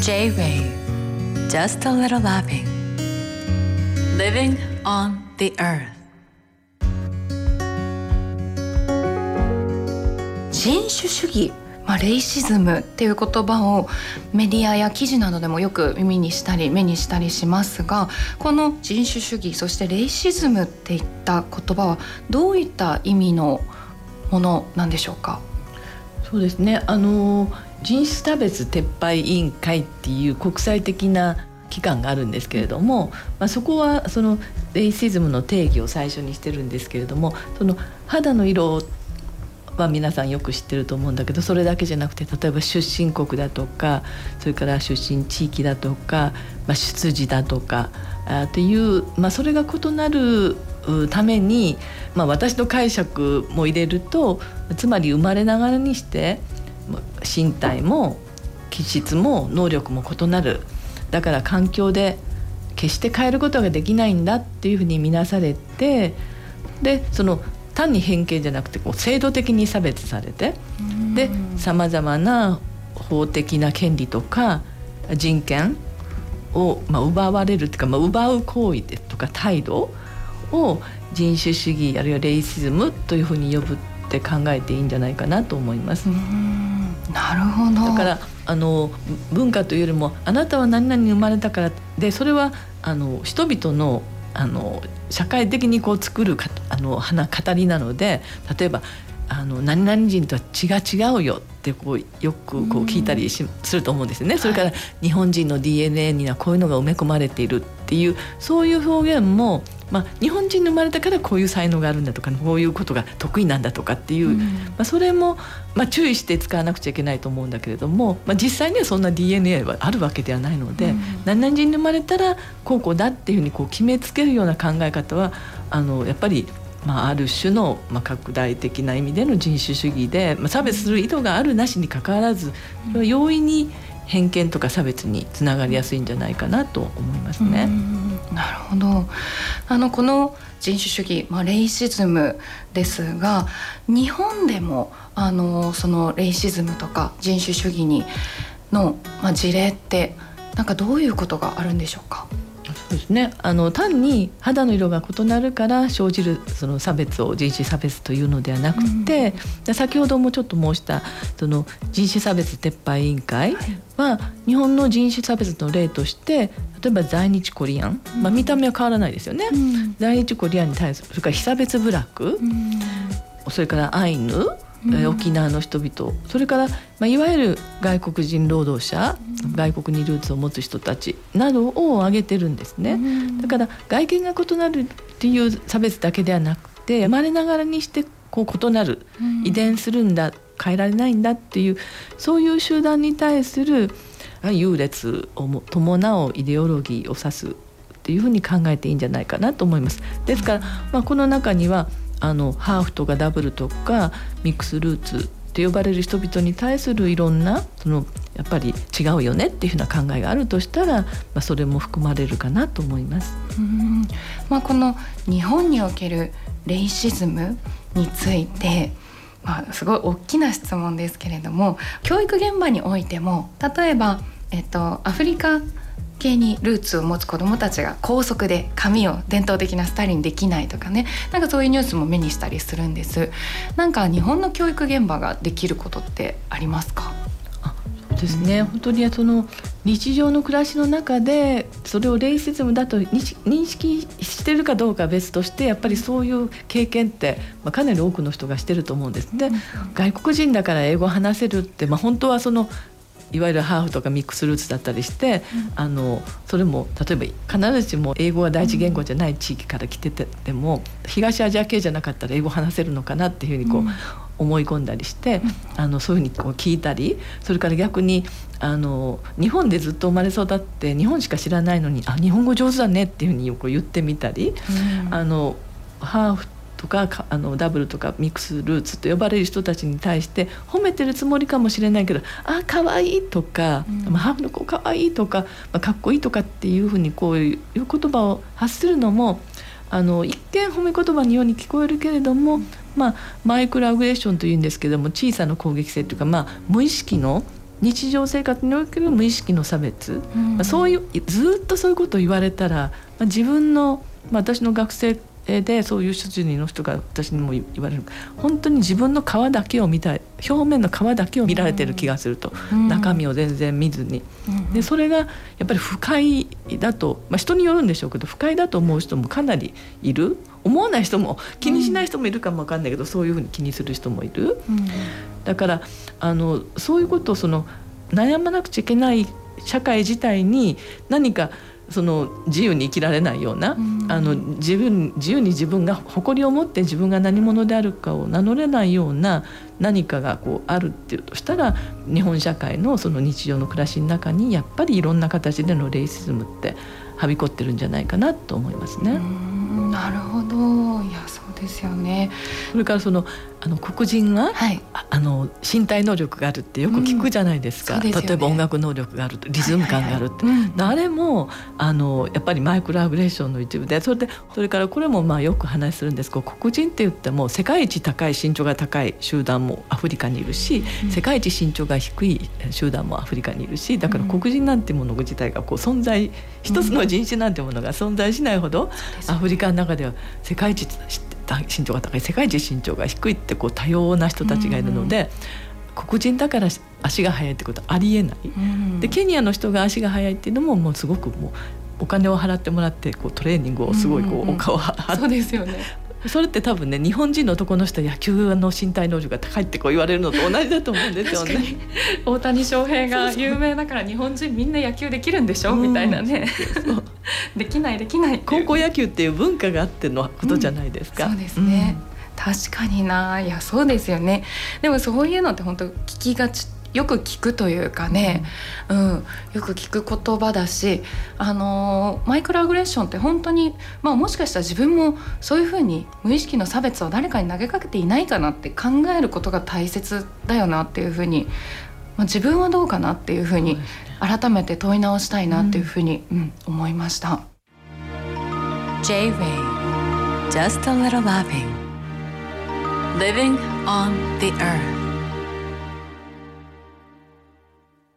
J-Wave Just a little laughing. Living on the earth. 人種主義まあ、レイシズムっていう言葉をメディアや記事などでもよく耳にしたり目にしたりしますがこの人種主義そしてレイシズムっていった言葉はどういった意味のものなんでしょうか？そうですね。あの人種差別撤廃委員会っていう国際的な機関があるんですけれども、まあ、そこはそのレイシズムの定義を最初にしてるんですけれどもその肌の色は皆さんよく知ってると思うんだけどそれだけじゃなくて例えば出身国だとかそれから出身地域だとか、まあ、出自だとかあっていう、まあ、それが異なるために、まあ、私の解釈も入れるとつまり生まれながらにして身体も気質も能力も異なる。だから環境で決して変えることができないんだっていうふうに見なされてでその単に偏見じゃなくてこう制度的に差別されてでさまざまな法的な権利とか人権を、まあ、奪われるっていうか、まあ、奪う行為とか態度を人種主義あるいはレイシズムというふうに呼ぶって考えていいんじゃないかなと思います。なるほどだからあの文化というよりもあなたは何々に生まれたからでそれはあの人々のあの社会的にこう作るかあの花語りなので例えばあの何々人とは血が違うよってこうよくこう聞いたりし、すると思うんですよね。それから日本人の DNA にはこういうのが埋め込まれているっていうそういう表現もまあ、日本人に生まれたからこういう才能があるんだとかこういうことが得意なんだとかっていう、うん、まあ、それも、まあ、注意して使わなくちゃいけないと思うんだけれども、まあ、実際にはそんな DNA はあるわけではないので、うん、何々人に生まれたらこうこうだっていうふうにこう決めつけるような考え方はあのやっぱりまあ、ある種の、まあ、拡大的な意味での人種主義で、まあ、差別する意図があるなしにかかわらず容易に偏見とか差別につながりやすいんじゃないかなと思いますね。なるほどあのこの人種主義、まあ、レイシズムですが日本でもあのそのレイシズムとか人種主義にの、まあ、事例ってなんかどういうことがあるんでしょうか？そうですね。あの単に肌の色が異なるから生じるその差別を人種差別というのではなくて、うん、先ほどもちょっと申したその人種差別撤廃委員会は、はい、日本の人種差別の例として例えば在日コリアン、まあ、見た目は変わらないですよね、うん、在日コリアンに対するそれから被差別部落、うん、それからアイヌ。沖縄の人々。それから、まあ、いわゆる外国人労働者、外国にルーツを持つ人たち。などを挙げてるんですね。だから外見が異なるっていう差別だけではなくて生まれながらにしてこう異なる、遺伝するんだ変えられないんだっていうそういう集団に対する優劣を伴うイデオロギーを指すっていうふうに考えていいんじゃないかなと思います。ですから、まあ、この中にはあのハーフとかダブルとかミックスルーツって呼ばれる人々に対するいろんなそのやっぱり違うよねっていうふうな考えがあるとしたら、まあ、それも含まれるかなと思います。うんまあ、この日本におけるレイシズムについてまあ、すごい大きな質問ですけれども教育現場においても例えば、えっと、アフリカ系にルーツを持つ子どもたちが高速で髪を伝統的なスタイルにできないとかねなんかそういうニュースも目にしたりするんです。なんか日本の教育現場ができることってありますか？ですね、本当にその日常の暮らしの中でそれをレイシズムだと認識してるかどうかは別としてやっぱりそういう経験って、まあ、かなり多くの人がしてると思うんです。で外国人だから英語を話せるって、まあ、本当はそのいわゆるハーフとかミックスルーツだったりして、うん、あのそれも例えば必ずしも英語が第一言語じゃない地域から来てても、東アジア系じゃなかったら英語話せるのかなっていうふうにこう、うん思い込んだりして、あのそういうふうにこう聞いたりそれから逆にあの日本でずっと生まれ育って日本しか知らないのに「あ日本語上手だね」っていうふうにこう言ってみたり、うん、あのハーフとかあのダブルとかミックスルーツと呼ばれる人たちに対して褒めてるつもりかもしれないけど「あ可愛いとか「うん、ハーフの子可愛いとか「まあ、かっこいい」とかっていうふうにこういう言葉を発するのもあの一見褒め言葉のように聞こえるけれども、うん、まあ、マイクロアグレッションというんですけども小さな攻撃性というか、まあ、無意識の日常生活における無意識の差別、うん、まあ、そういうずっとそういうことを言われたら、まあ、自分の、まあ、私の学生でそういう出自の人が私にも言われる。本当に自分の皮だけを見たい。表面の皮だけを見られてる気がすると、うん、中身を全然見ずに、うん、でそれがやっぱり不快だと、まあ、人によるんでしょうけど不快だと思う人もかなりいる。思わない人も気にしない人もいるかも分かんないけど、うん、そういうふうに気にする人もいる、だからあのそういうことをその悩まなくちゃいけない社会自体に何かその自由に生きられないような、うん、あの自分自由に自分が誇りを持って自分が何者であるかを名乗れないような何かがこうあるっていうとしたら日本社会のその日常の暮らしの中にやっぱりいろんな形でのレイシズムってはびこってるんじゃないかなと思いますね。なるほどですよね。それからそのあの黒人が、はい、あの身体能力があるってよく聞くじゃないですか、うんすね、例えば音楽能力があるリズム感があるって、あれもあのやっぱりマイクロアグレッションの一部でそれでそれからこれもまあよく話するんですけど黒人って言っても世界一高い身長が高い集団もアフリカにいるし、うん、世界一身長が低い集団もアフリカにいるしだから黒人なんてもの自体がこう存在一つの人種なんてものが存在しないほど、アフリカの中では世界一身長が高い世界一身長が低いってこう多様な人たちがいるので、うん、黒人だから足が速いってことはありえない。うん、でケニアの人が足が速いっていうのももうすごくもうお金を払ってもらってこうトレーニングをすごいこう、お顔を張って、そうですよねそれって多分ね日本人の男の人は野球の身体能力が高いってこう言われるのと同じだと思うんですよね。大谷翔平が有名だから日本人みんな野球できるんでしょ、うみたいなね。できないできない高校野球っていう文化があってのことじゃないですか。うん、そうですね、うん、確かにな。いやそうですよね。でもそういうのって本当聞きがちよく聞くというかね、うん、うん、よく聞く言葉だし、あのー、マイクロアグレッションって本当に、まあ、もしかしたら自分もそういうふうに無意識の差別を誰かに投げかけていないかなって考えることが大切だよなっていうふうに、まあ、自分はどうかなっていうふうに改めて問い直したいなっていうふうに、うん、うん、思いました。J-Way. Just a little loving Living on the earth